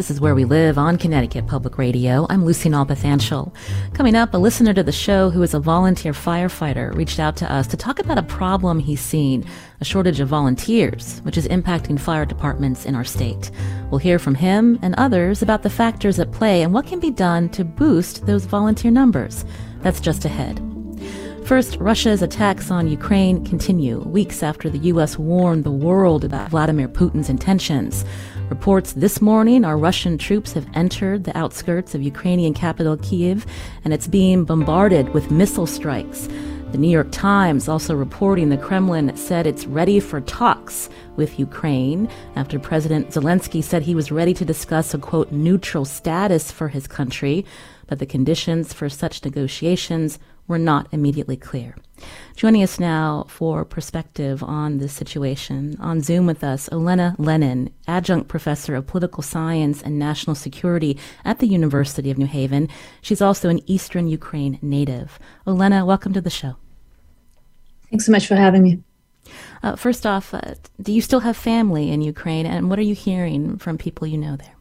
This is Where We Live on Connecticut Public Radio. I'm Lucy Nalpathanchel. Coming up, a listener to the show who is a volunteer firefighter reached out to us to talk about a problem he's seen, a shortage of volunteers, which is impacting fire departments in our state. We'll hear from him and others about the factors at play and what can be done to boost those volunteer numbers. That's just ahead. First, Russia's attacks on Ukraine continue weeks after the U.S. warned the world about Vladimir Putin's intentions. Reports this morning are Russian troops have entered the outskirts of Ukrainian capital Kiev and it's being bombarded with missile strikes. The New York Times also reporting the Kremlin said it's ready for talks with Ukraine after President Zelensky said he was ready to discuss a quote neutral status for his country, but the conditions for such negotiations were not immediately clear. Joining us now for perspective on this situation, on Zoom with us, Olena Lennon, adjunct professor of political science and national security at the University of New Haven. She's also an Eastern Ukraine native. Olena, welcome to the show. Thanks so much for having me. Uh, first off, uh, do you still have family in Ukraine, and what are you hearing from people you know there?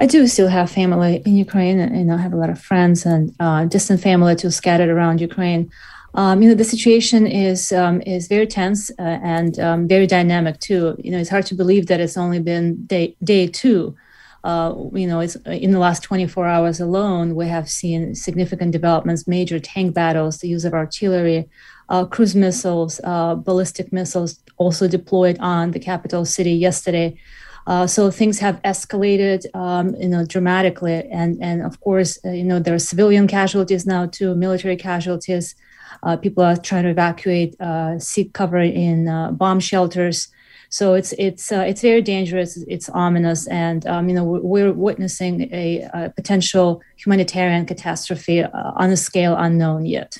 I do still have family in Ukraine, and I have a lot of friends and uh, distant family too scattered around Ukraine. Um, you know, the situation is um, is very tense uh, and um, very dynamic too. You know, it's hard to believe that it's only been day day two. Uh, you know, it's in the last 24 hours alone, we have seen significant developments, major tank battles, the use of artillery, uh, cruise missiles, uh, ballistic missiles also deployed on the capital city yesterday. Uh, so things have escalated, um, you know, dramatically, and and of course, uh, you know, there are civilian casualties now too, military casualties. Uh, people are trying to evacuate, uh, seek cover in uh, bomb shelters. So it's it's uh, it's very dangerous. It's ominous, and um, you know we're, witnessing a, a, potential humanitarian catastrophe on a scale unknown yet.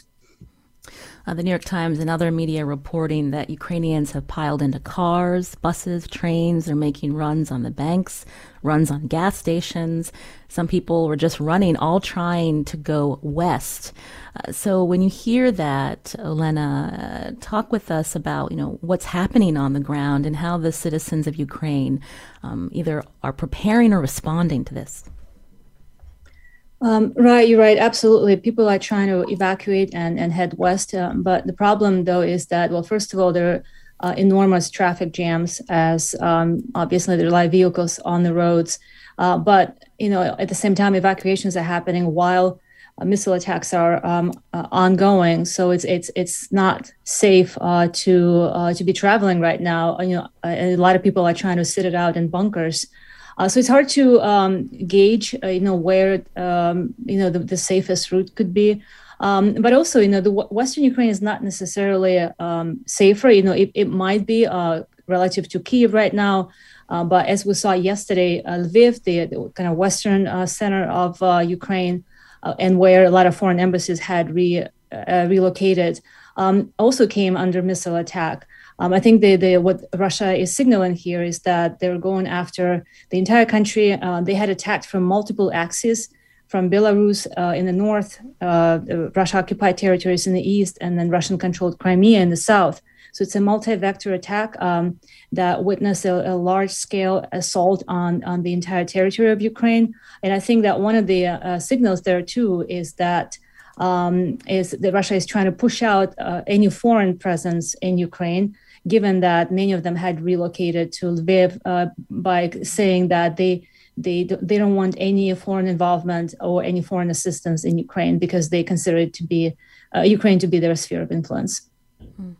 Uh, the New York Times and other media reporting that Ukrainians have piled into cars, buses, trains. They're making runs on the banks, runs on gas stations. Some people were just running, all trying to go west. Uh, so when you hear that, Olena, uh, talk with us about you know what's happening on the ground and how the citizens of Ukraine um, either are preparing or responding to this. Um, right, you're right. Absolutely. People are trying to evacuate and, and head west. Um, but the problem, though, is that, well, first of all, there are uh, enormous traffic jams as um, obviously there are live vehicles on the roads. Uh, but, you know, at the same time, evacuations are happening while uh, missile attacks are um, uh, ongoing. So it's it's it's not safe uh, to uh, to be traveling right now. You know, a lot of people are trying to sit it out in bunkers. Uh, so it's hard to um, gauge, uh, you know, where um, you know the, the, safest route could be. Um, but also, you know, the Western Ukraine is not necessarily um, safer. You know, it, it might be uh, relative to Kiev right now. Uh, but as we saw yesterday, uh, Lviv, the, the, kind of western uh, center of Ukraine, and where a lot of foreign embassies had re, relocated, um, also came under missile attack. Um, I think the, the, what Russia is signaling here is that they're going after the entire country. Uh, they had attacked from multiple axes from Belarus uh, in the north, uh, Russia occupied territories in the east, and then Russian controlled Crimea in the south. So it's a multi vector attack um, that witnessed a, a large scale assault on, on the entire territory of Ukraine. And I think that one of the uh, signals there too is that um, is that Russia is trying to push out uh, any foreign presence in Ukraine given that many of them had relocated to Lviv uh, by saying that they they they don't want any foreign involvement or any foreign assistance in Ukraine because they consider it to be uh, Ukraine to be their sphere of influence. Mm-hmm.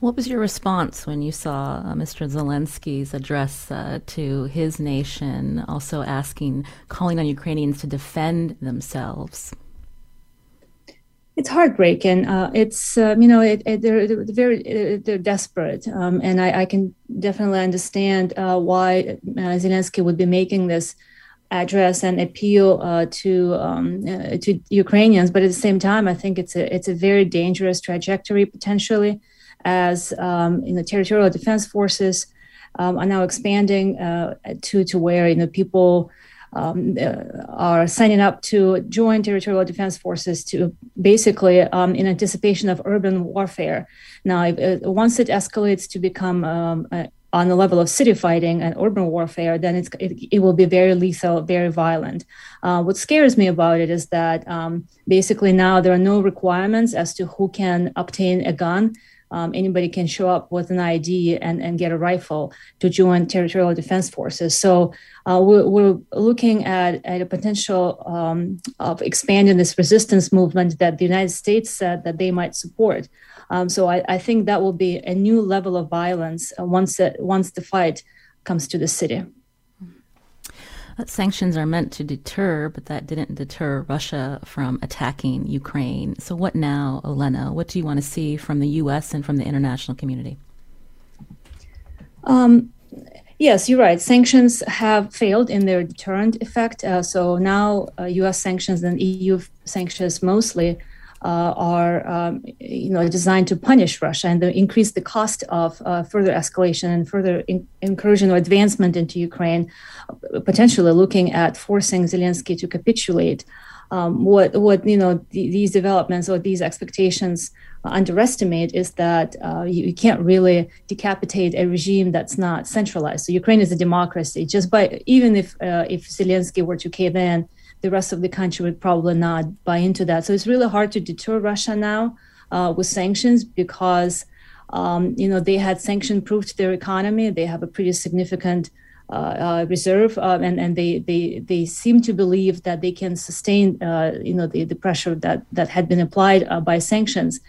What was your response when you saw uh, Mr. Zelensky's address uh, to his nation, also asking, calling on Ukrainians to defend themselves? It's heartbreaking. Uh, it's um, you know it, it, they're, they're, very they're desperate, um, and I, I, can definitely understand uh, why uh, Zelensky would be making this address and appeal uh, to um, uh, to Ukrainians. But at the same time, I think it's a it's a very dangerous trajectory potentially, as um, you know, territorial defense forces um, are now expanding uh, to to where you know people um, uh, are signing up to join territorial defense forces to basically um, in anticipation of urban warfare. Now, if, uh, once it escalates to become um, on the level of city fighting and urban warfare, then it, it, will be very lethal, very violent. Uh, what scares me about it is that um, basically now there are no requirements as to who can obtain a gun um, anybody can show up with an ID and, and get a rifle to join territorial defense forces. So uh, we're, we're, looking at, at a potential um, of expanding this resistance movement that the United States said that they might support. Um, so I, I, think that will be a new level of violence uh, once, it, once the fight comes to the city. Sanctions are meant to deter, but that didn't deter Russia from attacking Ukraine. So, what now, Olena? What do you want to see from the U.S. and from the international community? Um, yes, you're right. Sanctions have failed in their deterrent effect. Uh, so now, uh, U.S. sanctions and EU sanctions mostly are um, you know designed to punish Russia and increase the cost of uh, further escalation and further in- incursion or advancement into Ukraine, potentially looking at forcing Zelensky to capitulate. Um, what what you know the, these developments or these expectations underestimate is that uh, you, you, can't really decapitate a regime that's not centralized. So Ukraine is a democracy. Just by even if uh, if Zelensky were to cave in, the rest of the country would probably not buy into that. So it's really hard to deter Russia now uh, with sanctions because um, you know they had sanction-proofed their economy. They have a pretty significant uh, uh, reserve, uh, and and they they they seem to believe that they can sustain uh, you know the, the pressure that that had been applied uh, by sanctions.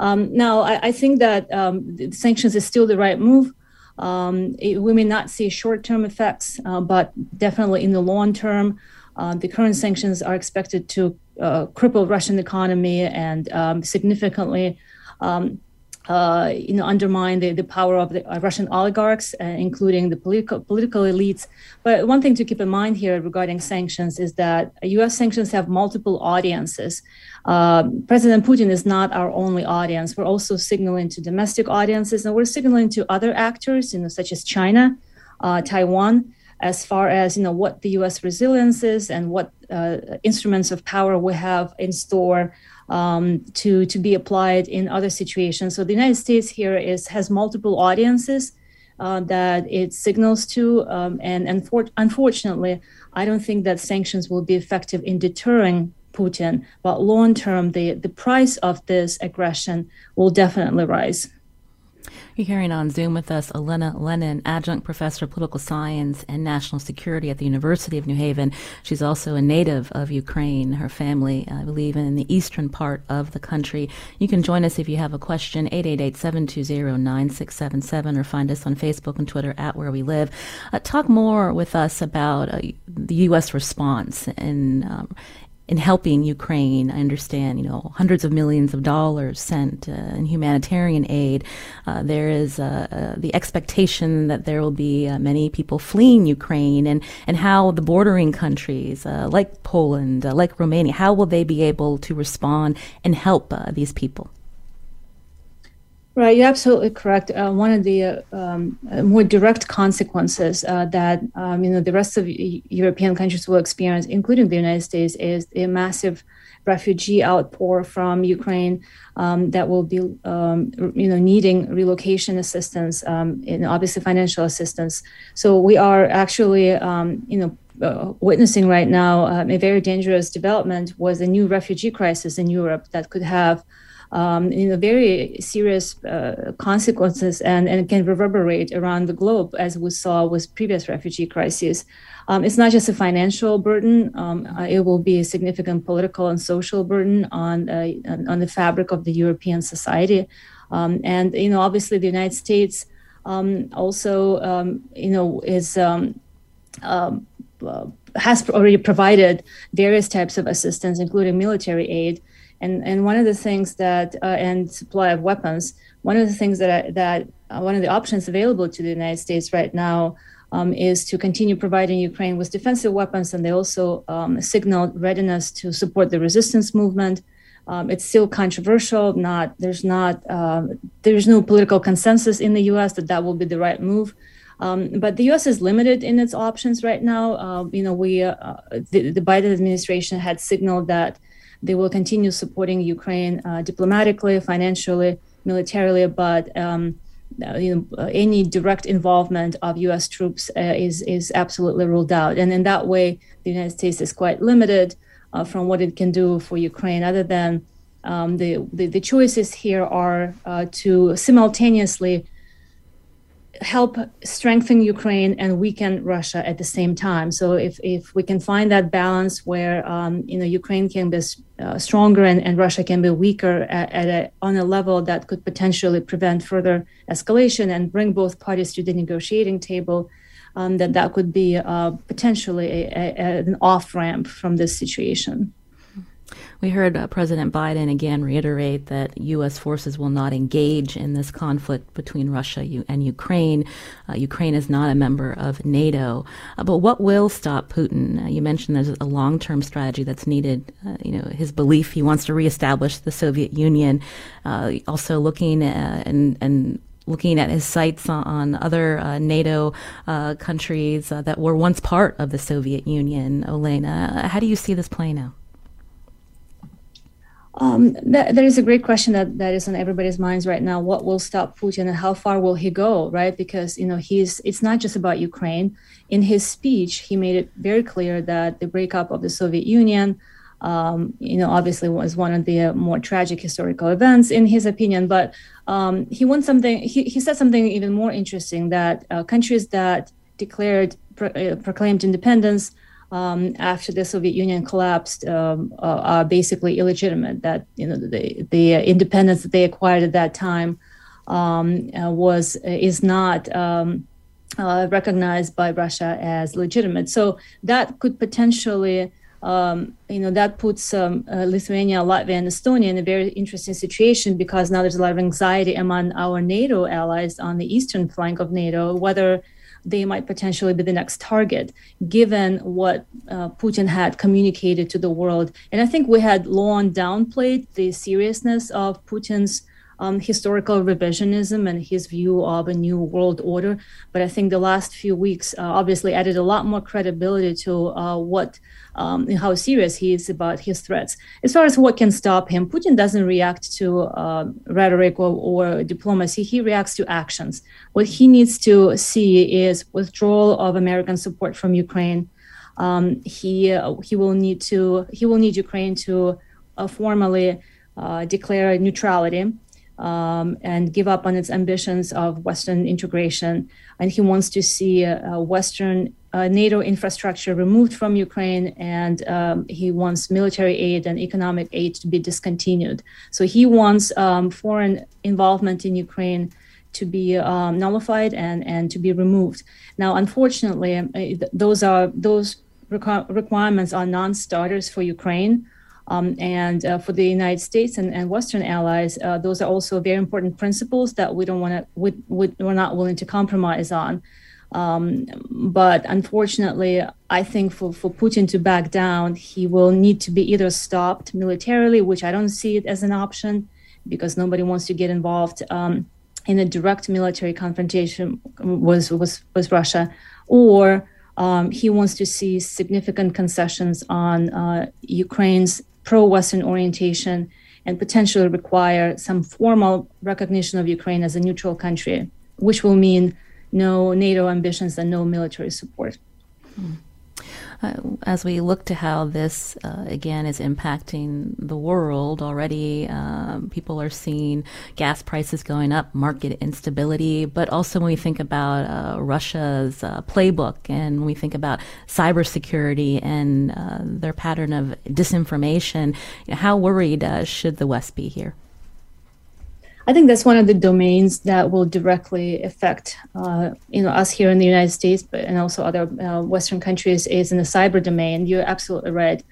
Um, now I, I, think that um, sanctions is still the right move. Um, it, we may not see short-term effects, but definitely in the long term. Uh, the current sanctions are expected to uh, cripple Russian economy and um, significantly, um, uh, you know, undermine the, the power of the uh, Russian oligarchs, uh, including the political political elites. But one thing to keep in mind here regarding sanctions is that U.S. sanctions have multiple audiences. President Putin is not our only audience. We're also signaling to domestic audiences, and we're signaling to other actors, you know, such as China, Taiwan as far as you know what the U.S. resilience is and what uh, instruments of power we have in store um, to to be applied in other situations. So the United States here is has multiple audiences uh, that it signals to, um, and and for, unfortunately, I don't think that sanctions will be effective in deterring Putin. But long term, the the price of this aggression will definitely rise. You're hearing on Zoom with us Olena Lennon, adjunct professor of political science and national security at the University of New Haven. She's also a native of Ukraine. Her family, I believe, in the eastern part of the country. You can join us if you have a question, 888-720-9677, or find us on Facebook and Twitter at Where We Live. Uh, talk more with us about uh, the U.S. response and um, in helping Ukraine. I understand, you know, hundreds of millions of dollars sent uh, in humanitarian aid. Uh, there is uh, uh the expectation that there will be uh, many people fleeing Ukraine, and and how the bordering countries uh, like Poland, like Romania, how will they be able to respond and help these people? Right, you're absolutely correct. Uh, one of the uh, um, more direct consequences uh, that um, you know the rest of European countries will experience, including the United States, is a massive refugee outpour from Ukraine um, that will be um, you know needing relocation assistance um, and obviously financial assistance. So we are actually um, you know uh, witnessing right now uh, a very dangerous development was a new refugee crisis in Europe that could have um, you know, very serious uh, consequences and, and can reverberate around the globe, as we saw with previous refugee crises. Um, it's not just a financial burden; um, uh, it will be a significant political and social burden on uh, on the fabric of the European society. Um, and you know, obviously, the United States um, also, um, you know, is uh, has already provided various types of assistance, including military aid And, and one of the things that, uh, and supply of weapons, one of the things that, I, that uh, one of the options available to the United States right now um, is to continue providing Ukraine with defensive weapons. And they also um, signaled readiness to support the resistance movement. Um, it's still controversial. Not there's not uh, there's no political consensus in the U.S. that that will be the right move. Um, but the U.S. is limited in its options right now. Uh, you know, we uh, the, the, Biden administration had signaled that they will continue supporting Ukraine uh, diplomatically, financially, militarily, but um, uh, you know, uh, any direct involvement of U.S. troops is is absolutely ruled out. And in that way, the United States is quite limited from what it can do for Ukraine, other than um, the, the, the choices here are to simultaneously help strengthen Ukraine and weaken Russia at the same time. So if, if we can find that balance where um, you know Ukraine can be uh, stronger and, and Russia can be weaker at, at a, on a level that could potentially prevent further escalation and bring both parties to the negotiating table, um, that that could be uh, potentially a, a, an off ramp from this situation. We heard uh, President Biden again reiterate that U.S. forces will not engage in this conflict between Russia and Ukraine. Uh, Ukraine is not a member of NATO. Uh, but what will stop Putin? Uh, you mentioned there's a long term strategy that's needed. Uh, you know, his belief he wants to reestablish the Soviet Union. Uh, also looking and, and looking at his sights on other uh, NATO uh, countries uh, that were once part of the Soviet Union. Olena, how do you see this playing out? Um, that, that is a great question that, that is on everybody's minds right now. What will stop Putin and how far will he go, right? Because, you know, he's, it's not just about Ukraine. In his speech, he made it very clear that the breakup of the Soviet Union, um, you know, obviously was one of the uh, more tragic historical events in his opinion. But um, he wants something, he, he said something even more interesting that uh, countries that declared, pro- uh, proclaimed independence um, after the Soviet Union collapsed um, uh, are basically illegitimate. That you know the the independence that they acquired at that time um, uh, was is not. Um, uh, recognized by Russia as legitimate, so that could potentially, um, you know, that puts um, uh, Lithuania, Latvia, and Estonia in a very interesting situation because now there's a lot of anxiety among our NATO allies on the eastern flank of NATO whether they might potentially be the next target, given what uh, Putin had communicated to the world. And I think we had long downplayed the seriousness of Putin's um, historical revisionism and his view of a new world order. But I think the last few weeks uh, obviously added a lot more credibility to uh, what um, how serious he is about his threats. As far as what can stop him, Putin doesn't react to uh, rhetoric or, or, diplomacy. He reacts to actions. What he needs to see is withdrawal of American support from Ukraine. Um, he uh, he will need to he will need Ukraine to uh, formally uh, declare neutrality. Um, and give up on its ambitions of Western integration. And he wants to see Western uh, NATO infrastructure removed from Ukraine, and um, he wants military aid and economic aid to be discontinued. So he wants um, foreign involvement in Ukraine to be um, nullified and, and to be removed. Now, unfortunately, uh, those are those requ- requirements are non-starters for Ukraine. Um, and uh, for the United States and, and Western allies, uh, those are also very important principles that we don't want to, we, we, we're not willing to compromise on. Um, but unfortunately, I think for, for Putin to back down, he will need to be either stopped militarily, which I don't see it as an option because nobody wants to get involved um, in a direct military confrontation with, with, with Russia, or um, he wants to see significant concessions on uh, Ukraine's pro Western orientation and potentially require some formal recognition of Ukraine as a neutral country, which will mean no NATO ambitions and no military support. Mm. Uh, as we look to how this uh, again is impacting the world already, um, people are seeing gas prices going up, market instability, but also when we think about uh, Russia's uh, playbook and when we think about cybersecurity and uh, their pattern of disinformation, how worried uh, should the West be here? I think that's one of the domains that will directly affect, uh, you know, us here in the United States, but and also other uh, Western countries is in the cyber domain. You're absolutely right,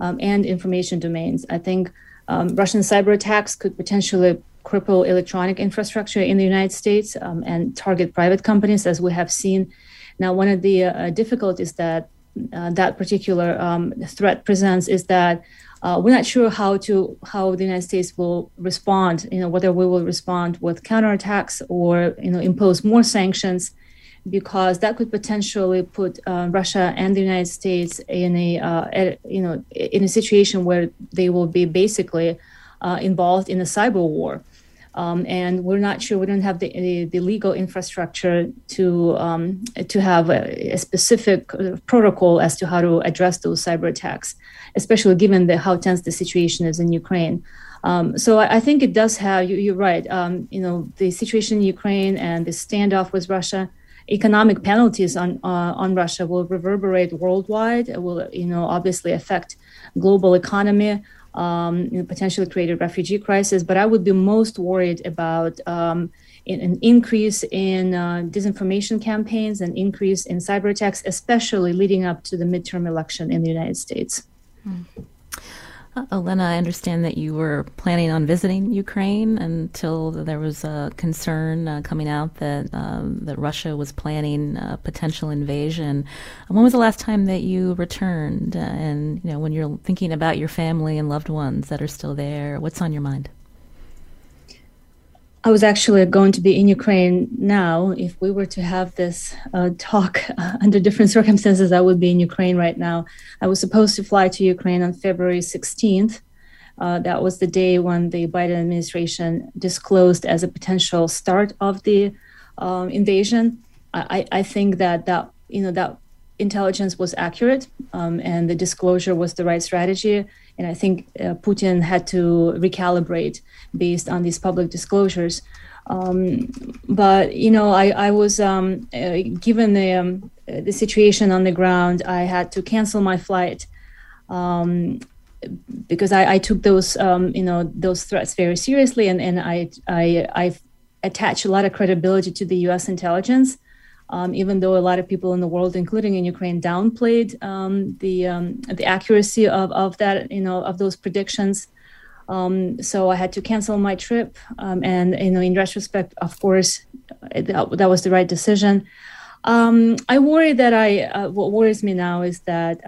um, and information domains. I think um, Russian cyber attacks could potentially cripple electronic infrastructure in the United States um, and target private companies, as we have seen. Now, one of the uh, difficulties that uh, that particular um, threat presents is that uh, we're not sure how to how the United States will respond. You know, whether we will respond with counterattacks or you know impose more sanctions, because that could potentially put uh, Russia and the United States in a, uh, you know in a situation where they will be basically uh, involved in a cyber war. Um, and we're not sure we don't have the, the, the legal infrastructure to um, to have a, a, specific uh, protocol as to how to address those cyber attacks, especially given the, how tense the situation is in Ukraine. Um, so I, I, think it does have you, are right. Um, you know the situation in Ukraine and the standoff with Russia, economic penalties on uh, on Russia will reverberate worldwide. It will you know obviously affect global economy um, potentially create a refugee crisis. But I would be most worried about um, an increase in uh, disinformation campaigns and increase in cyber attacks, especially leading up to the midterm election in the United States. Mm. Elena, I understand that you were planning on visiting Ukraine until there was a concern uh, coming out that um, that Russia was planning a potential invasion. When was the last time that you returned? And you know, when you're thinking about your family and loved ones that are still there, what's on your mind? I was actually going to be in Ukraine now. If we were to have this uh, talk uh, under different circumstances, I would be in Ukraine right now. I was supposed to fly to Ukraine on February 16th. Uh, that was the day when the Biden administration disclosed as a potential start of the um, invasion. I, I, think that that you know that intelligence was accurate um, and the disclosure was the right strategy. And I think uh, Putin had to recalibrate based on these public disclosures. Um, but you know, I, I was um, uh, given the um, the situation on the ground. I had to cancel my flight um, because I, I, took those um, you know those threats very seriously, and and I I I attach a lot of credibility to the U.S. intelligence. Um, even though a lot of people in the world, including in Ukraine, downplayed um, the um, the accuracy of, of that, you know, of those predictions. Um, so I had to cancel my trip, um, and you know, in retrospect, of course, that, that was the right decision. Um, I worry that I uh, what worries me now is that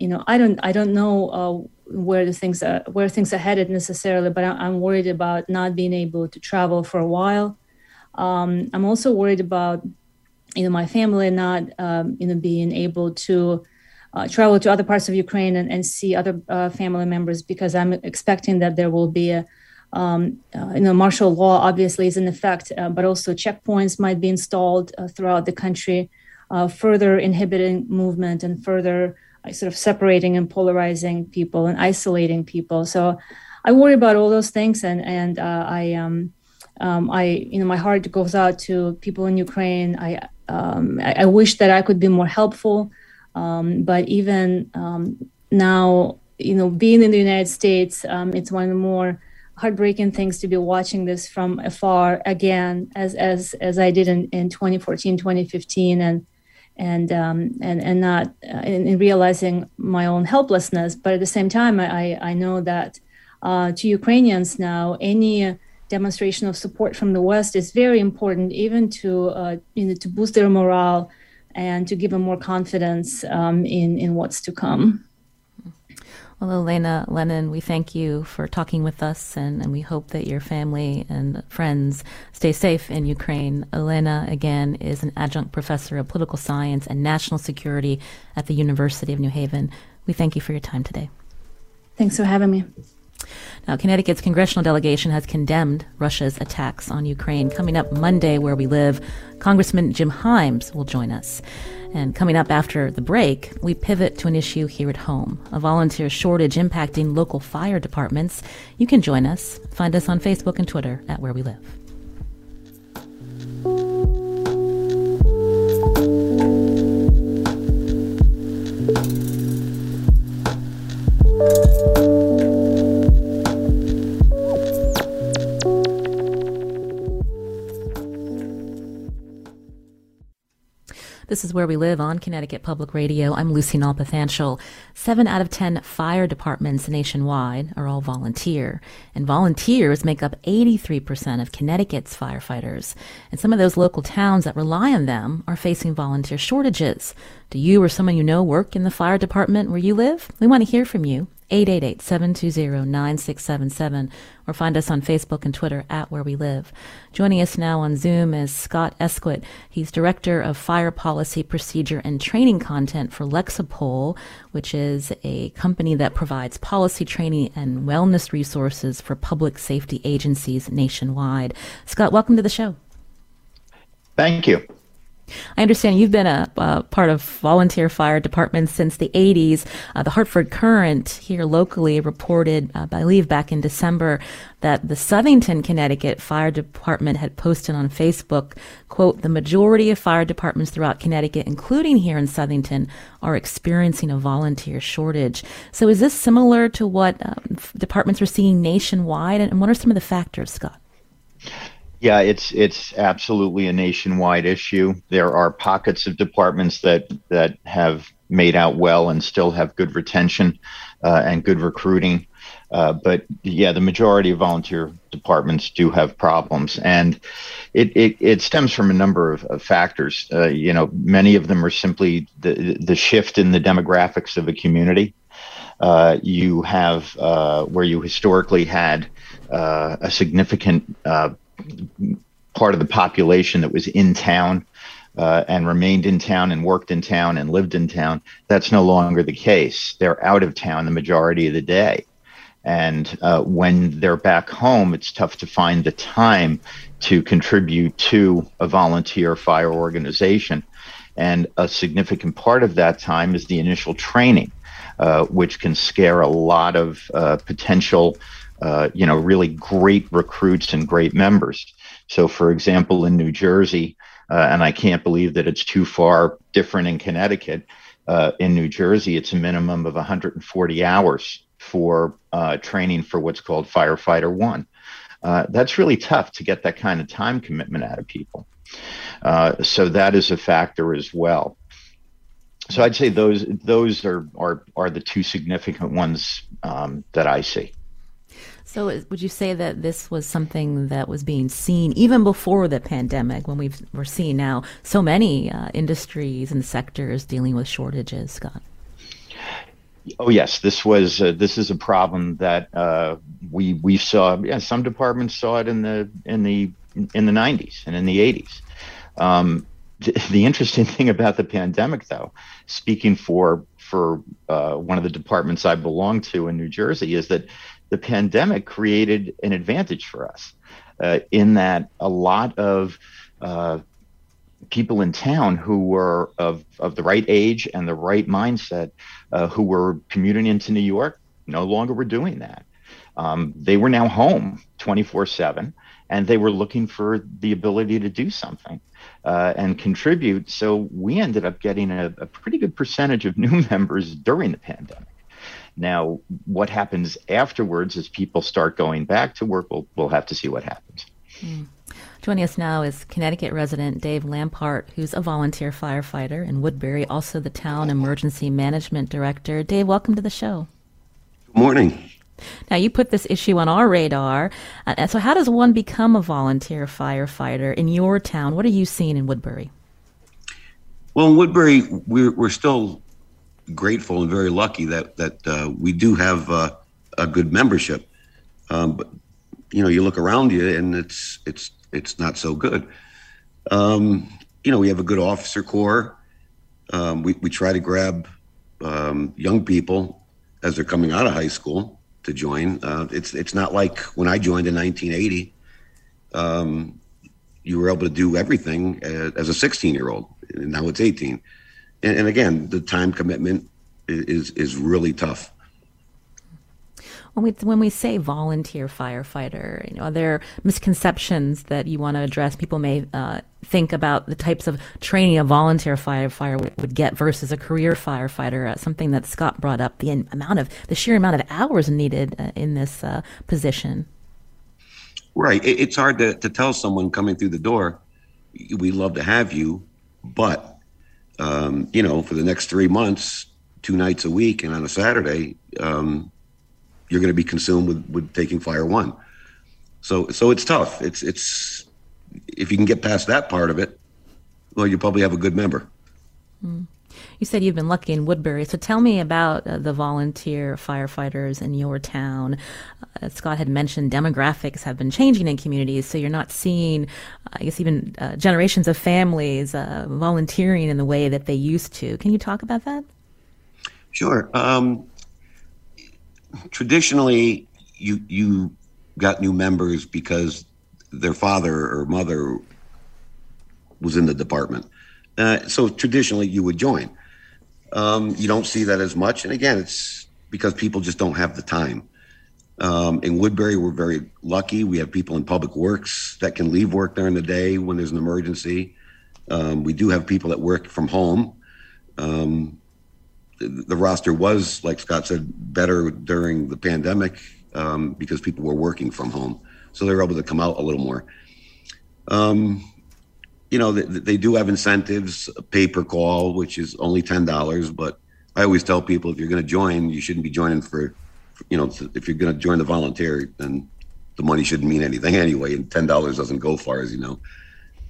you know I don't I don't know uh, where the things are where things are headed necessarily, but I, am worried about not being able to travel for a while. I'm also worried about you know my family not um, you know being able to uh, travel to other parts of Ukraine and, and see other uh, family members because I'm expecting that there will be a um, uh, you know martial law obviously is in effect, uh, but also checkpoints might be installed uh, throughout the country, uh, further inhibiting movement and further sort of separating and polarizing people and isolating people. So I worry about all those things, and and I um, um, I you know my heart goes out to people in Ukraine. I um, I, I, wish that I could be more helpful. Um, but even um, now, you know, being in the United States, um, it's one of the more heartbreaking things to be watching this from afar again, as as as I did in, in 2014, 2015, and and um, and and not uh, in, in, realizing my own helplessness. But at the same time, I I know that uh, to Ukrainians now, any demonstration of support from the West is very important, even to uh, you know to boost their morale and to give them more confidence um, in in what's to come. Well, Elena Lennon, we thank you for talking with us, and, and we hope that your family and friends stay safe in Ukraine. Elena, again, is an adjunct professor of political science and national security at the University of New Haven. We thank you for your time today. Thanks for having me. Now, Connecticut's congressional delegation has condemned Russia's attacks on Ukraine. Coming up Monday, where we live, Congressman Jim Himes will join us. And coming up after the break, we pivot to an issue here at home a volunteer shortage impacting local fire departments. You can join us. Find us on Facebook and Twitter at Where We Live. This is Where We Live on Connecticut Public Radio. I'm Lucy Nalpathanchel. Seven out of ten fire departments nationwide are all volunteer, and volunteers make up 83% of Connecticut's firefighters. And some of those local towns that rely on them are facing volunteer shortages. Do you or someone you know work in the fire department where you live? We want to hear from you. 888-720-9677 or find us on Facebook and Twitter at Where We Live. Joining us now on Zoom is Scott Eskwitt. He's Director of Fire Policy, Procedure, and Training Content for Lexipol, which is a company that provides policy training and wellness resources for public safety agencies nationwide. Scott, welcome to the show. Thank you. I understand you've been a, a, part of volunteer fire departments since the 80s. Uh, the Hartford Courant here locally reported, uh, I believe back in December, that the Southington, Connecticut Fire Department had posted on Facebook, quote, the majority of fire departments throughout Connecticut, including here in Southington, are experiencing a volunteer shortage. So is this similar to what um, departments are seeing nationwide? And what are some of the factors, Scott? Yeah, it's it's absolutely a nationwide issue. There are pockets of departments that that have made out well and still have good retention uh, and good recruiting. Uh, but yeah, the majority of volunteer departments do have problems, and it it, it stems from a number of, of factors. Uh, you know, many of them are simply the the shift in the demographics of a community. Uh, you have uh, where you historically had uh, a significant part of the population that was in town uh, and remained in town and worked in town and lived in town. That's no longer the case. They're out of town the majority of the day. And uh, when they're back home, it's tough to find the time to contribute to a volunteer fire organization. And a significant part of that time is the initial training, uh, which can scare a lot of uh, potential uh, you know, really great recruits and great members. So, for example, in New Jersey, uh, and I can't believe that it's too far different in Connecticut. Uh, in New Jersey, it's a minimum of 140 hours for uh, training for what's called Firefighter One. Uh, that's really tough to get that kind of time commitment out of people. so that is a factor as well. So I'd say those those are are are the two significant ones um, that I see. So, would you say that this was something that was being seen even before the pandemic, when we've, we're seeing now so many uh, industries and sectors dealing with shortages, Scott? Oh yes, this was uh, this is a problem that uh, we we saw. Yeah, some departments saw it in the in the in the 90s and in the 80s. Um, th- the interesting thing about the pandemic, though, speaking for for uh, one of the departments I belong to in New Jersey, is that the pandemic created an advantage for us uh, in that a lot of uh, people in town who were of, of the right age and the right mindset uh, who were commuting into New York no longer were doing that. Um, they were now home 24 7 and they were looking for the ability to do something. Uh, and contribute. So we ended up getting a, a, pretty good percentage of new members during the pandemic. Now, what happens afterwards as people start going back to work, we'll, we'll have to see what happens. Mm. Joining us now is Connecticut resident Dave Lampart, who's a volunteer firefighter in Woodbury, also the town emergency management director. Dave, welcome to the show. Good morning. Now, you put this issue on our radar. Uh, so, how does one become a volunteer firefighter in your town? What are you seeing in Woodbury? Well, in Woodbury, we're, we're still grateful and very lucky that that uh, we do have uh, a good membership. Um, but you know, you look around you, and it's it's it's not so good. Um, you know, we have a good officer corps. Um, we we try to grab um, young people as they're coming out of high school to join. Uh, it's it's not like when I joined in 1980. Um, you were able to do everything as, as a 16 year old. And now it's 18 and, and again, the time commitment is is really tough. When we when we say volunteer firefighter, you know, are there misconceptions that you want to address? People may uh, think about the types of training a volunteer firefighter would, get versus a career firefighter. Uh, something that Scott brought up: the amount of the sheer amount of hours needed uh, in this uh, position. Right. It, it's hard to, to tell someone coming through the door, "We love to have you," but um, you know, for the next three months, two nights a week, and on a Saturday, um, you're going to be consumed with, with taking fire one. So, so it's tough. It's, it's, if you can get past that part of it, well, you probably have a good member. Mm. You said you've been lucky in Woodbury, so tell me about uh, the volunteer firefighters in your town. Uh, Scott had mentioned demographics have been changing in communities, so you're not seeing, uh, I guess, even uh, generations of families uh, volunteering in the way that they used to. Can you talk about that? Sure. Um, traditionally, you you got new members because their father or mother was in the department. Uh, so traditionally, you would join. Um, you don't see that as much, and again, it's because people just don't have the time. Um, in Woodbury, we're very lucky. We have people in public works that can leave work during the day when there's an emergency. Um, we do have people that work from home. Um, the, the, roster was, like Scott said, better during the pandemic um, because people were working from home, so they were able to come out a little more. You know, they, they, do have incentives, pay per call, which is only ten dollars. But I always tell people if you're going to join, you shouldn't be joining for, you know, if you're going to join the volunteer, then the money shouldn't mean anything anyway, and ten dollars doesn't go far, as you know.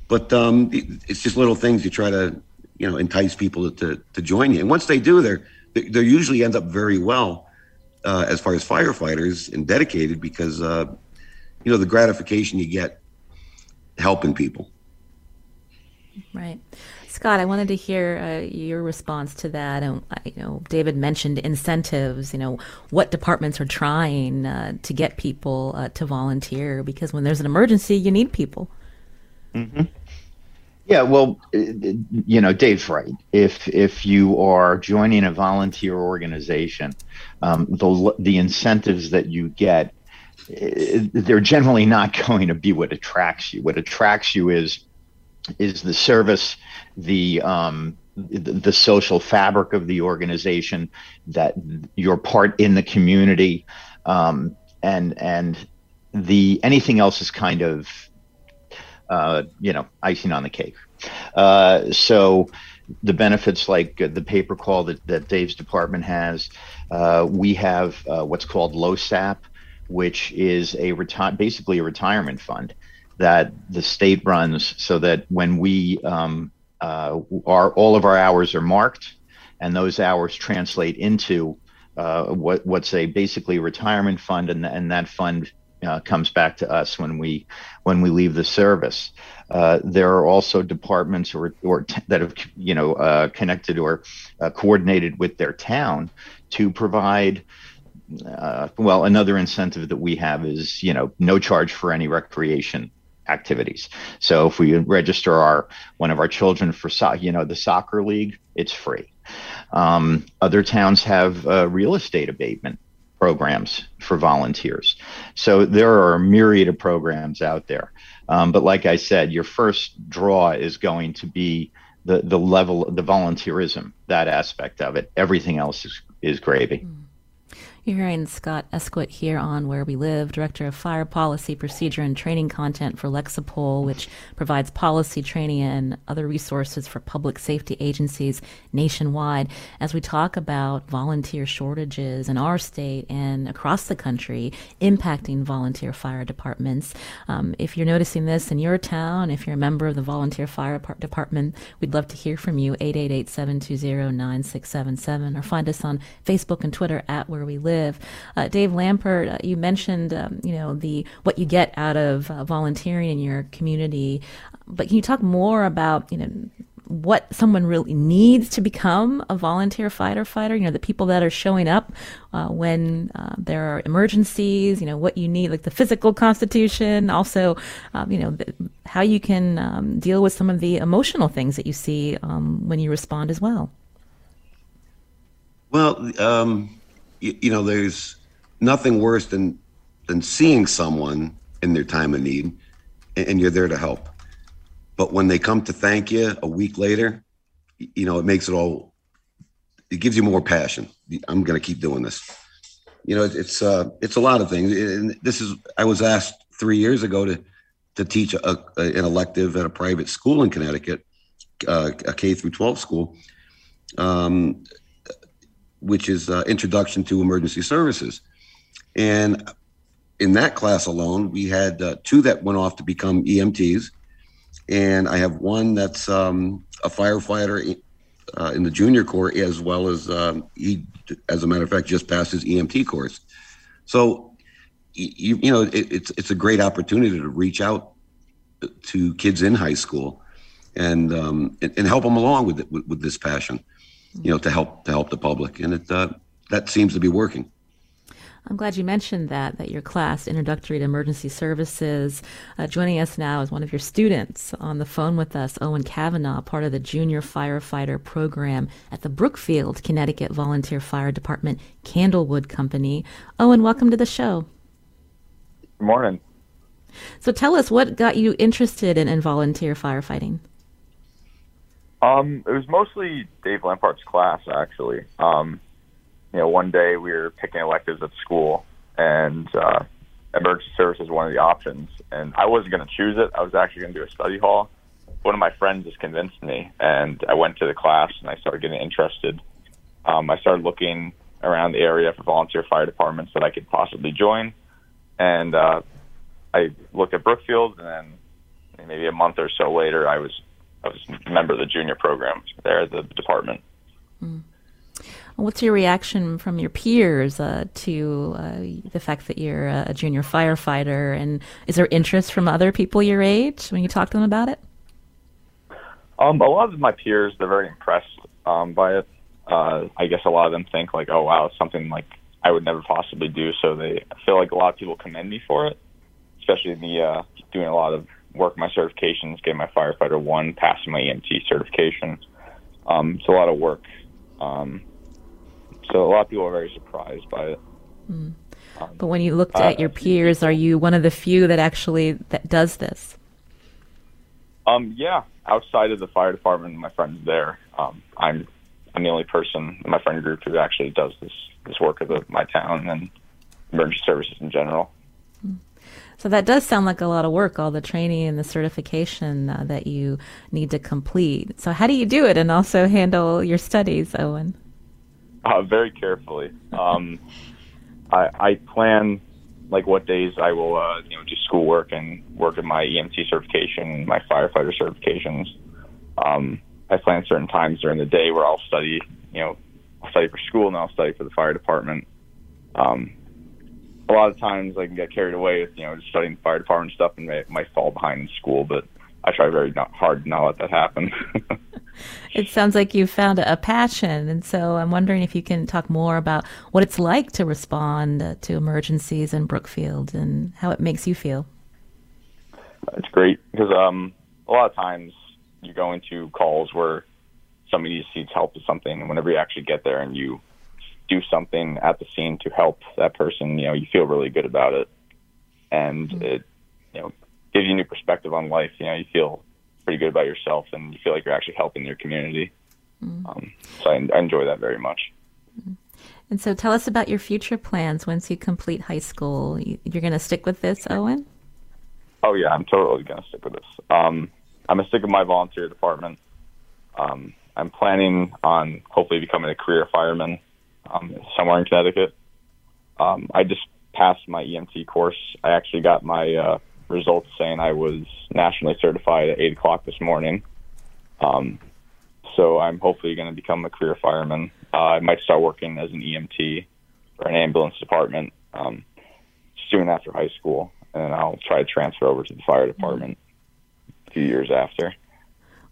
But um, it's just little things you try to, you know, entice people to to join you, and once they do, they're they usually end up very well uh, as far as firefighters and dedicated because uh, you know the gratification you get helping people Right. Scott, I wanted to hear uh, your response to that. And you know, David mentioned incentives. You know, what departments are trying uh, to get people uh, to volunteer because when there's an emergency, you need people. Mm-hmm. Yeah, well, uh, you know, Dave's right. If if you are joining a volunteer organization, um, the the incentives that you get, uh, they're generally not going to be what attracts you. What attracts you is is the service, the um, the, social fabric of the organization, that your part in the community, um, and and the anything else is kind of uh, you know icing on the cake. Uh, so the benefits like the pay per call that, that Dave's department has, uh, we have uh, what's called LOSAP, which is a reti- basically a retirement fund that the state runs so that when we um, uh, all of our hours are marked and those hours translate into uh, what what's a basically retirement fund and, and that fund uh, comes back to us when we when we leave the service. Uh, there are also departments or, or t- that have you know uh, connected or uh, coordinated with their town to provide well, another incentive that we have is, you know, no charge for any recreation activities. So if we register our one of our children for so, you know the soccer league, it's free. Um, other towns have uh, real estate abatement programs for volunteers. So there are a myriad of programs out there. Um, but like I said, your first draw is going to be the the level the volunteerism, that aspect of it. Everything else is is gravy. Mm. You're hearing Scott Eskwitt here on Where We Live, Director of Fire Policy, Procedure, and Training Content for Lexipol, which provides policy training and other resources for public safety agencies nationwide. As we talk about volunteer shortages in our state and across the country impacting volunteer fire departments. Um, if you're noticing this in your town, if you're a member of the volunteer fire department, we'd love to hear from you. 888 720 9677 or find us on Facebook and Twitter at Where We Live live. Uh, Dave Lampert, uh, you mentioned um, you know the what you get out of uh, volunteering in your community, but can you talk more about you know what someone really needs to become a volunteer fighter fighter? You know the people that are showing up uh, when uh, there are emergencies you know what you need like the physical constitution also um, you know the, how you can um, deal with some of the emotional things that you see um, when you respond as well. Well um, you, you know, there's nothing worse than than seeing someone in their time of need, and, and you're there to help. But when they come to thank you a week later, you know, it makes it all. It gives you more passion. I'm going to keep doing this. You know, it's uh, it's a lot of things. And this is I was asked three years ago to to teach a, a, an elective at a private school in Connecticut, uh, a K through 12 school, um, which is uh, Introduction to Emergency Services. And in that class alone, we had uh, two that went off to become EMTs. And I have one that's um, a firefighter uh, in the junior corps, as well as um, he, as a matter of fact, just passed his EMT course. So, you, you know, it, it's it's a great opportunity to reach out to kids in high school and um, and, and, help them along with, it, with, with this passion, you know, to help to help the public, and it uh, that seems to be working. I'm glad you mentioned that, that your class, Introductory to Emergency Services, uh, joining us now is one of your students on the phone with us, Owen Kavanaugh, part of the Junior Firefighter Program at the Brookfield, Connecticut Volunteer Fire Department Candlewood Company. Owen, welcome to the show. Good morning. So tell us what got you interested in, in volunteer firefighting? Um, it was mostly Dave Lampert's class, actually. Um, you know, one day we were picking electives at school, and uh, emergency service was one of the options. And I wasn't going to choose it. I was actually going to do a study hall. One of my friends just convinced me, and I went to the class and I started getting interested. Um, I started looking around the area for volunteer fire departments that I could possibly join, and uh, I looked at Brookfield, and then maybe a month or so later, I was I was a member of the junior program there at the department. Mm. What's your reaction from your peers uh, to uh, the fact that you're a junior firefighter? And is there interest from other people your age when you talk to them about it? Um, a lot of my peers, they're very impressed um, by it. Uh, I guess a lot of them think like, oh wow, it's something like I would never possibly do. So they feel like a lot of people commend me for it, especially me uh, doing a lot of work my certifications, get my firefighter one, passing my EMT certification. Um, it's a lot of work. Um, so a lot of people are very surprised by it. Mm. Um, but when you looked uh, at your peers, are you one of the few that actually that does this? Um, yeah, outside of the fire department, my friends there, um, I'm I'm the only person in my friend group who actually does this this work of the, my town and emergency services in general. So that does sound like a lot of work, all the training and the certification uh, that you need to complete. So how do you do it and also handle your studies, Owen? Uh, very carefully. Um, I, I plan like what days I will, uh, you know, do schoolwork and work at my EMT certification, my firefighter certifications. Um, I plan certain times during the day where I'll study, you know, I'll study for school and I'll study for the fire department. Um, a lot of times I can get carried away with you know just studying fire department stuff and may, might fall behind in school, but I try very not, hard to not let that happen. it sounds like you found a passion, and so I'm wondering if you can talk more about what it's like to respond to emergencies in Brookfield and how it makes you feel. It's great because um, a lot of times you go into calls where somebody needs help with something, and whenever you actually get there and you do something at the scene to help that person, you know, you feel really good about it, and mm-hmm. it, you know, gives you a new perspective on life. You know, you feel pretty good about yourself, and you feel like you're actually helping your community. Mm-hmm. Um, so I, I, enjoy that very much. Mm-hmm. And so, tell us about your future plans once you complete high school. You, are going to stick with this, Owen? Oh yeah, I'm totally going to stick with this. Um, I'm going to stick with my volunteer department. Um, I'm planning on hopefully becoming a career fireman um, somewhere in Connecticut. Um, I just passed my EMT course. I actually got my uh, results saying I was nationally certified at eight o'clock this morning. Um, so I'm hopefully going to become a career fireman. Uh, I might start working as an EMT for an ambulance department um, soon after high school, and I'll try to transfer over to the fire department a few years after.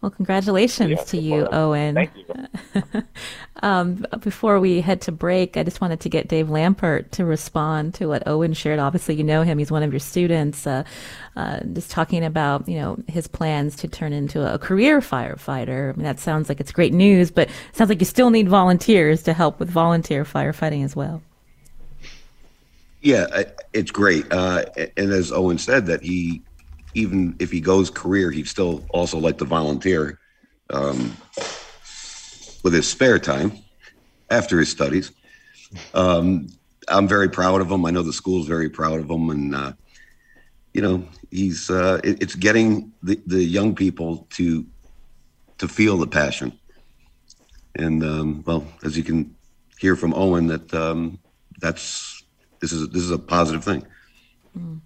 Well, congratulations yeah, to you, Owen. Thank you. um, before we head to break, I just wanted to get Dave Lampert to respond to what Owen shared. Obviously, you know him; he's one of your students. Uh, uh, just talking about you know his plans to turn into a career firefighter. I mean, that sounds like it's great news, but it sounds like you still need volunteers to help with volunteer firefighting as well. Yeah, it's great. Uh, and as Owen said, that he even if he goes career, he'd still also like to volunteer um, with his spare time after his studies. Um, I'm very proud of him. I know the school's very proud of him, and uh, you know he's uh, it, it's getting the, the young people to to feel the passion. And um, well, as you can hear from Owen, that um, that's this is this is a positive thing. Mm.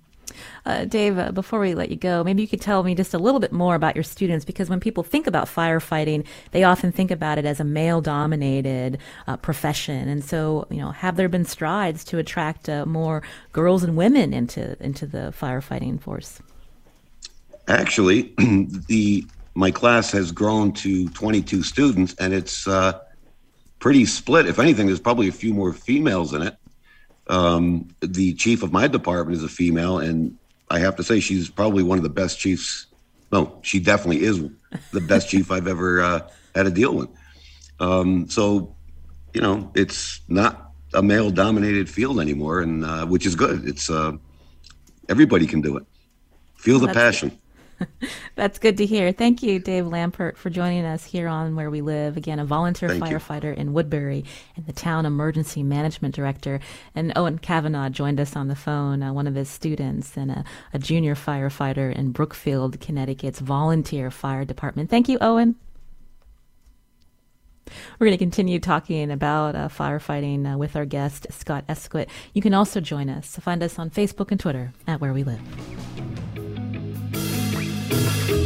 Uh, Dave, uh, before we let you go, maybe you could tell me just a little bit more about your students because when people think about firefighting, they often think about it as a male dominated uh, profession. And so, you know, have there been strides to attract uh, more girls and women into, into the firefighting force? Actually, the my class has grown to 22 students and it's uh, pretty split. If anything, there's probably a few more females in it. Um, the chief of my department is a female, and I have to say she's probably one of the best chiefs. No, she definitely is the best chief I've ever uh, had to deal with. Um, so, you know, it's not a male-dominated field anymore, and uh, which is good. It's uh, everybody can do it. Feel the passion. That's good to hear. Thank you, Dave Lampert, for joining us here on Where We Live. Again, a volunteer Thank firefighter you. in Woodbury and the town emergency management director. And Owen Kavanaugh joined us on the phone, uh, one of his students, and a, a junior firefighter in Brookfield, Connecticut's volunteer fire department. Thank you, Owen. We're going to continue talking about uh, firefighting uh, with our guest, Scott Eskwitt. You can also join us. Find us on Facebook and Twitter at Where We Live.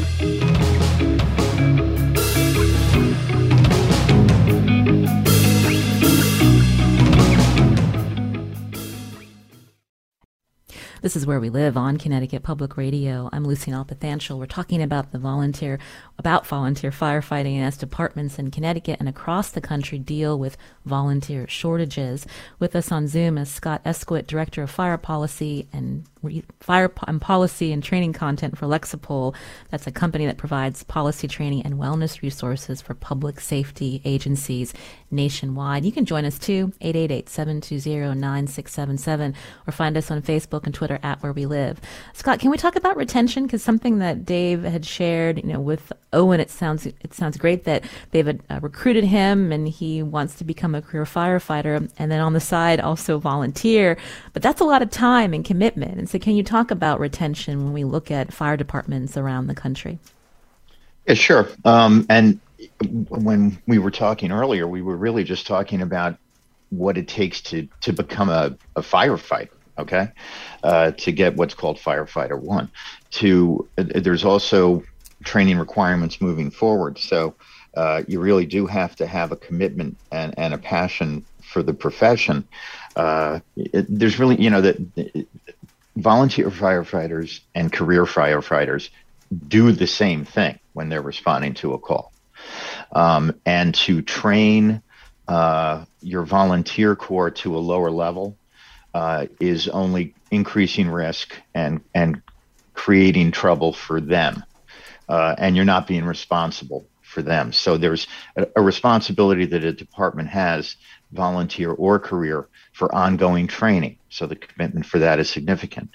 Thank you. This is where we live on Connecticut Public Radio. I'm Lucy Nalpathanchil. We're talking about the volunteer about volunteer firefighting as departments in Connecticut and across the country deal with volunteer shortages. With us on Zoom is Scott Eskwitt, Director of Fire Policy and fire and policy and training content for Lexipol. That's a company that provides policy training and wellness resources for public safety agencies nationwide. You can join us too, 888-720-9677, or find us on Facebook and Twitter at Where We Live. Scott, can we talk about retention? Because something that Dave had shared, you know, with Owen, it sounds it sounds great that they've uh, recruited him and he wants to become a career firefighter, and then on the side also volunteer. But that's a lot of time and commitment. And so, can you talk about retention when we look at fire departments around the country? Yeah, sure. Um, and when we were talking earlier, we were really just talking about what it takes to to become a, a firefighter okay uh, to get what's called firefighter one to uh, there's also training requirements moving forward. So uh, you really do have to have a commitment and, and a passion for the profession. Uh, it, there's really, you know, that volunteer firefighters and career firefighters do the same thing when they're responding to a call. Um, and to train uh, your volunteer corps to a lower level uh, is only increasing risk and and creating trouble for them uh, and you're not being responsible for them. So there's a, a, responsibility that a department has, volunteer or career, for ongoing training. So the commitment for that is significant.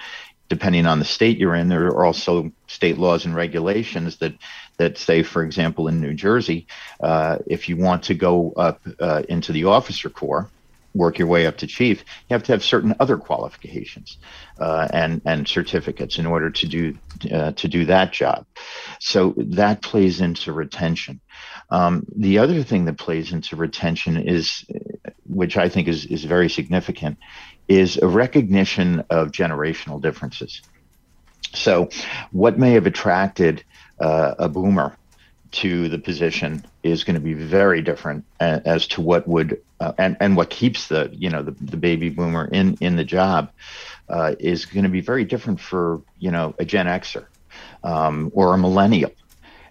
Depending on the state you're in, there are also state laws and regulations that that say, for example, in New Jersey, uh, if you want to go up uh, into the officer corps, work your way up to chief, you have to have certain other qualifications uh, and and certificates in order to do uh, to do that job. So that plays into retention. Um, the other thing that plays into retention is, which I think is is very significant, is a recognition of generational differences. So, what may have attracted uh, a boomer to the position is going to be very different as to what would uh, and and what keeps the you know the, the baby boomer in in the job uh, is going to be very different for you know a Gen Xer um, or a millennial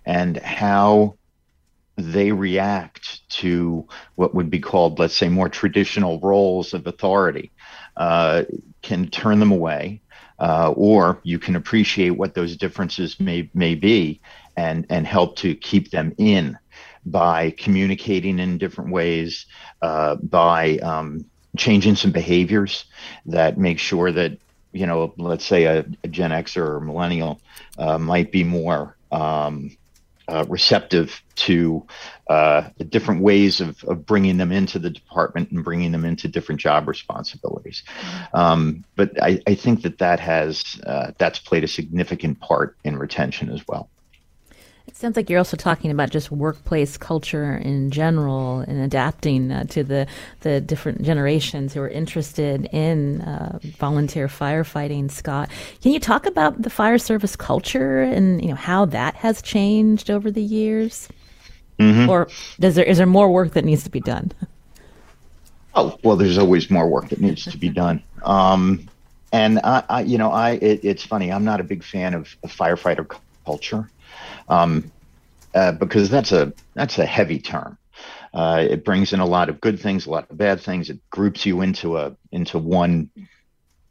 and how they react to what would be called let's say more traditional roles of authority uh, can turn them away uh, or you can appreciate what those differences may may be and and help to keep them in by communicating in different ways, uh, by um, changing some behaviors that make sure that you know, let's say a, a Gen X or a millennial uh, might be more um, uh, receptive to uh, different ways of, of bringing them into the department and bringing them into different job responsibilities. Um, but I, I, think that that has uh, that's played a significant part in retention as well. It sounds like you're also talking about just workplace culture in general and adapting uh, to the the different generations who are interested in uh, volunteer firefighting. Scott, can you talk about the fire service culture and you know how that has changed over the years, mm-hmm. or does there is there more work that needs to be done? Oh well, there's always more work that needs to be done. Um, and I, I, you know, I it, it's funny. I'm not a big fan of, of firefighter culture um, uh, because that's a that's a heavy term. Uh, it brings in a lot of good things, a lot of bad things. It groups you into a into one,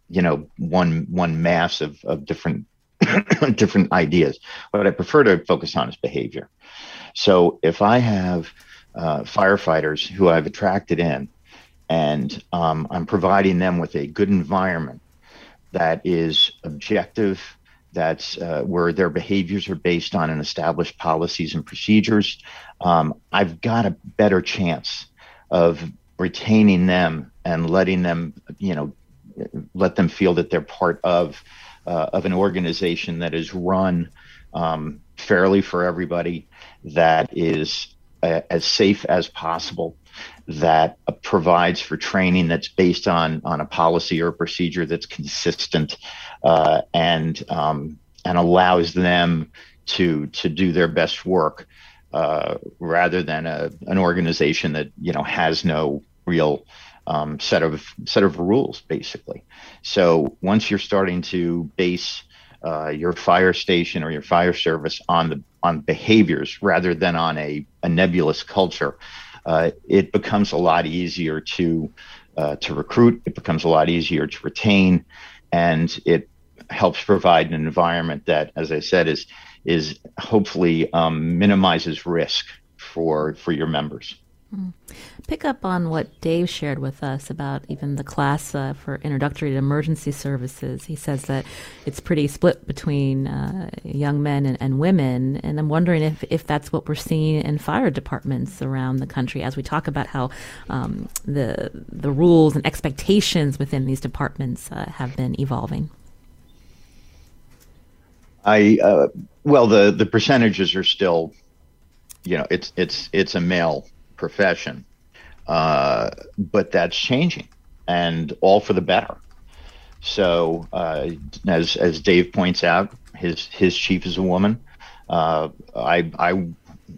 you know, one one mass of, of different different ideas. What I prefer to focus on is behavior. So if I have uh, firefighters who I've attracted in, and um, I'm providing them with a good environment that is objective that's uh, where their behaviors are based on an established policies and procedures, um, I've got a better chance of retaining them and letting them, you know, let them feel that they're part of uh, of an organization that is run um, fairly for everybody, that is uh, as safe as possible, that uh, provides for training that's based on on a policy or a procedure that's consistent uh, and um, and allows them to to do their best work uh, rather than a, an organization that you know has no real um, set of set of rules basically. So once you're starting to base uh, your fire station or your fire service on the on behaviors rather than on a, a nebulous culture, uh, it becomes a lot easier to uh, to recruit. It becomes a lot easier to retain, and it helps provide an environment that, as I said, is is hopefully um, minimizes risk for for your members. Mm. Pick up on what Dave shared with us about even the class uh, for introductory to emergency services. He says that it's pretty split between uh, young men and, and, women, and I'm wondering if, if that's what we're seeing in fire departments around the country as we talk about how um, the the rules and expectations within these departments uh, have been evolving. I uh, well the the percentages are still, you know, it's it's it's a male profession. Uh, but that's changing and all for the better. So, uh, as, as Dave points out, his, his chief is a woman. Uh, I, I,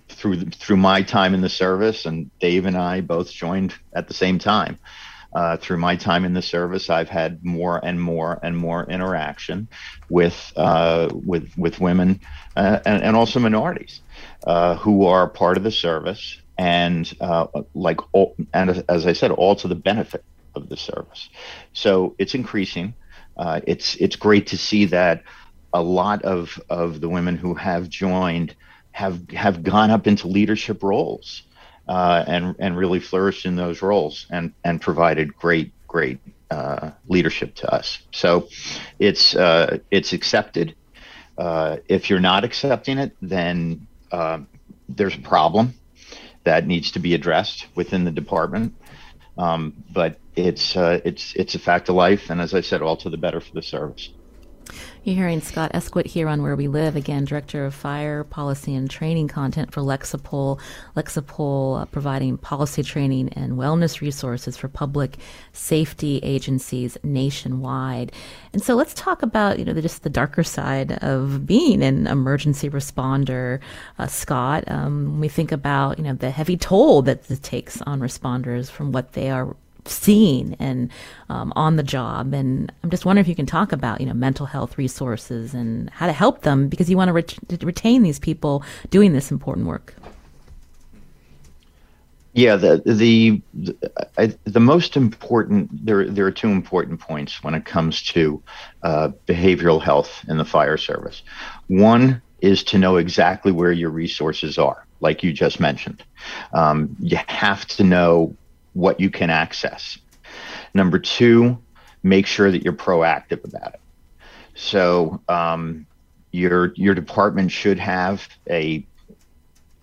through, through my time in the service, and Dave and I both joined at the same time. Uh, through my time in the service, I've had more and more and more interaction with uh, with with women uh, and, and, also minorities uh, who are part of the service and uh, like all, and as I said, all to the benefit of the service. So it's increasing. Uh, it's it's great to see that a lot of of the women who have joined have have gone up into leadership roles uh, and and really flourished in those roles and and provided great great uh, leadership to us. So it's uh, it's accepted. Uh, if you're not accepting it, then there's a problem that needs to be addressed within the department. Um, but it's uh, it's it's a fact of life, and as I said, all to the better for the service. You're hearing Scott Eskwitt here on Where We Live, again, Director of Fire Policy and Training Content for Lexipol. Lexipol uh, providing policy training and wellness resources for public safety agencies nationwide. And so let's talk about, you know, just the darker side of being an emergency responder, uh, Scott. Um, we think about, you know, the heavy toll that this takes on responders from what they are seeing and um, on the job. And I'm just wondering if you can talk about, you know, mental health resources and how to help them because you want to, ret- retain these people doing this important work. Yeah, the the the, I, the, most important there there are two important points when it comes to uh, behavioral health in the fire service. One is to know exactly where your resources are, like you just mentioned. Um, you have to know what you can access. Number two, make sure that you're proactive about it. So um, your your department should have a,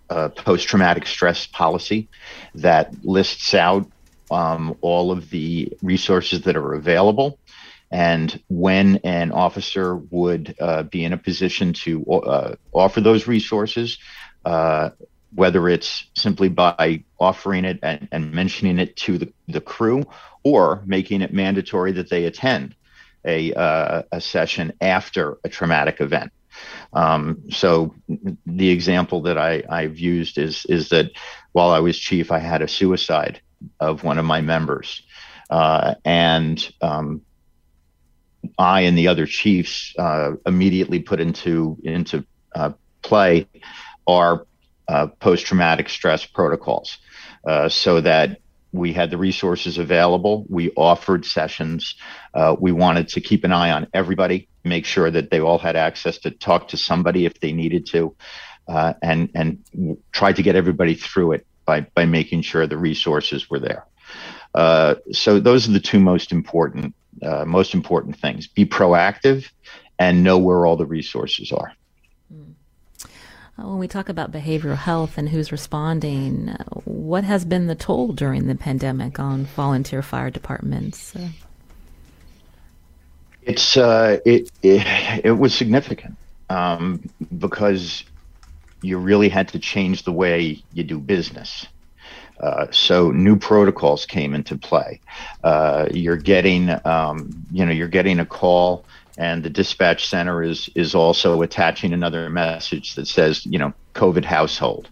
a post-traumatic stress policy that lists out um, all of the resources that are available And when an officer would uh, be in a position to uh, offer those resources, uh, whether it's simply by offering it and, and mentioning it to the, the crew or making it mandatory that they attend a, uh, a session after a traumatic event. Um, so the example that I, I've used is is that while I was chief, I had a suicide of one of my members, uh, and um, I and the other chiefs uh, immediately put into into uh, play our post traumatic stress protocols, uh, so that we had the resources available. We offered sessions. Uh, we wanted to keep an eye on everybody, make sure that they all had access to talk to somebody if they needed to, uh, and and try to get everybody through it by by making sure the resources were there. Uh, so those are the two most important uh, most important things: be proactive and know where all the resources are. Uh, when we talk about behavioral health and who's responding, uh, what has been the toll during the pandemic on volunteer fire departments? Uh, it's uh, it, it, it was significant um, because you really had to change the way you do business. Uh, so new protocols came into play. Uh, you're getting, um, you know, you're getting a call and the dispatch center is is also attaching another message that says you know covid household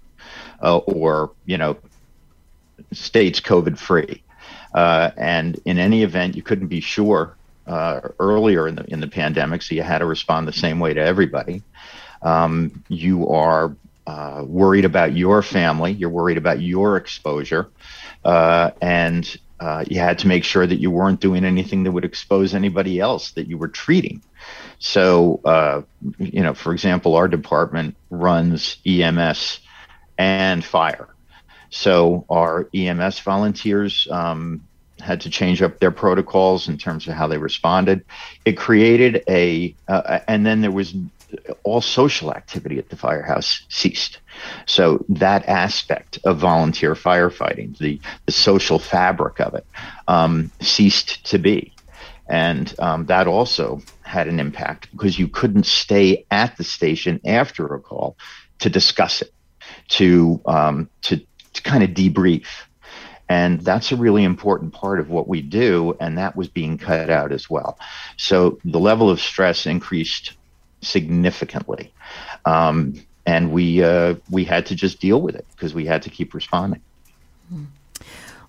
uh, or you know states covid free. Uh, and in any event you couldn't be sure uh, earlier in the in the pandemic so you had to respond the same way to everybody. Um, you are uh, worried about your family you're worried about your exposure uh, and uh, you had to make sure that you weren't doing anything that would expose anybody else that you were treating. So, uh, you know, for example, our department runs EMS and fire. So our EMS volunteers um, had to change up their protocols in terms of how they responded. It created a, uh, and then there was all social activity at the firehouse ceased. So that aspect of volunteer firefighting, the, the social fabric of it, um, ceased to be. And um, that also had an impact because you couldn't stay at the station after a call to discuss it, to, um, to, to kind of debrief. And that's a really important part of what we do. And that was being cut out as well. So the level of stress increased significantly. Um, and we uh, we had to just deal with it because we had to keep responding.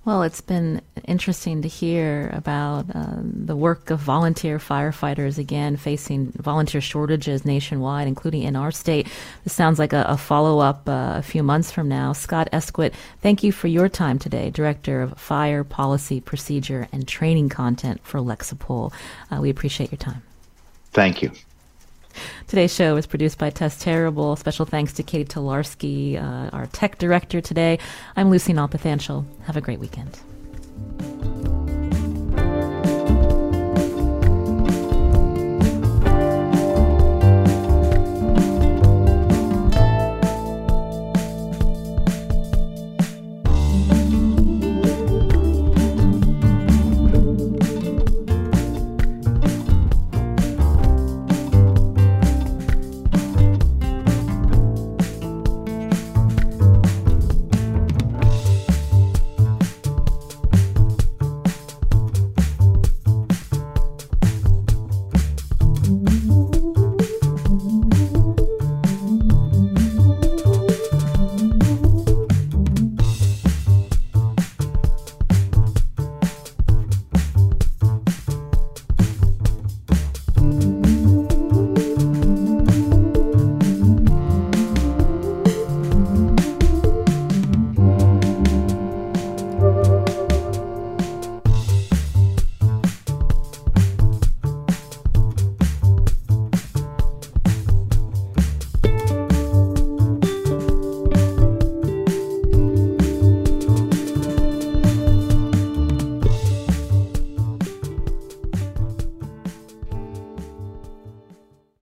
Well, it's been interesting to hear about uh, the work of volunteer firefighters again facing volunteer shortages nationwide, including in our state. This sounds like a, a follow up uh, a few months from now. Scott Eskwitt, thank you for your time today, Director of Fire Policy, Procedure, and Training Content for Lexipol. Uh, we appreciate your time. Thank you. Today's show is produced by Tess Terrible. Special thanks to Katie Tolarski, uh, our tech director today. I'm Lucy Nalpathanchil. Have a great weekend.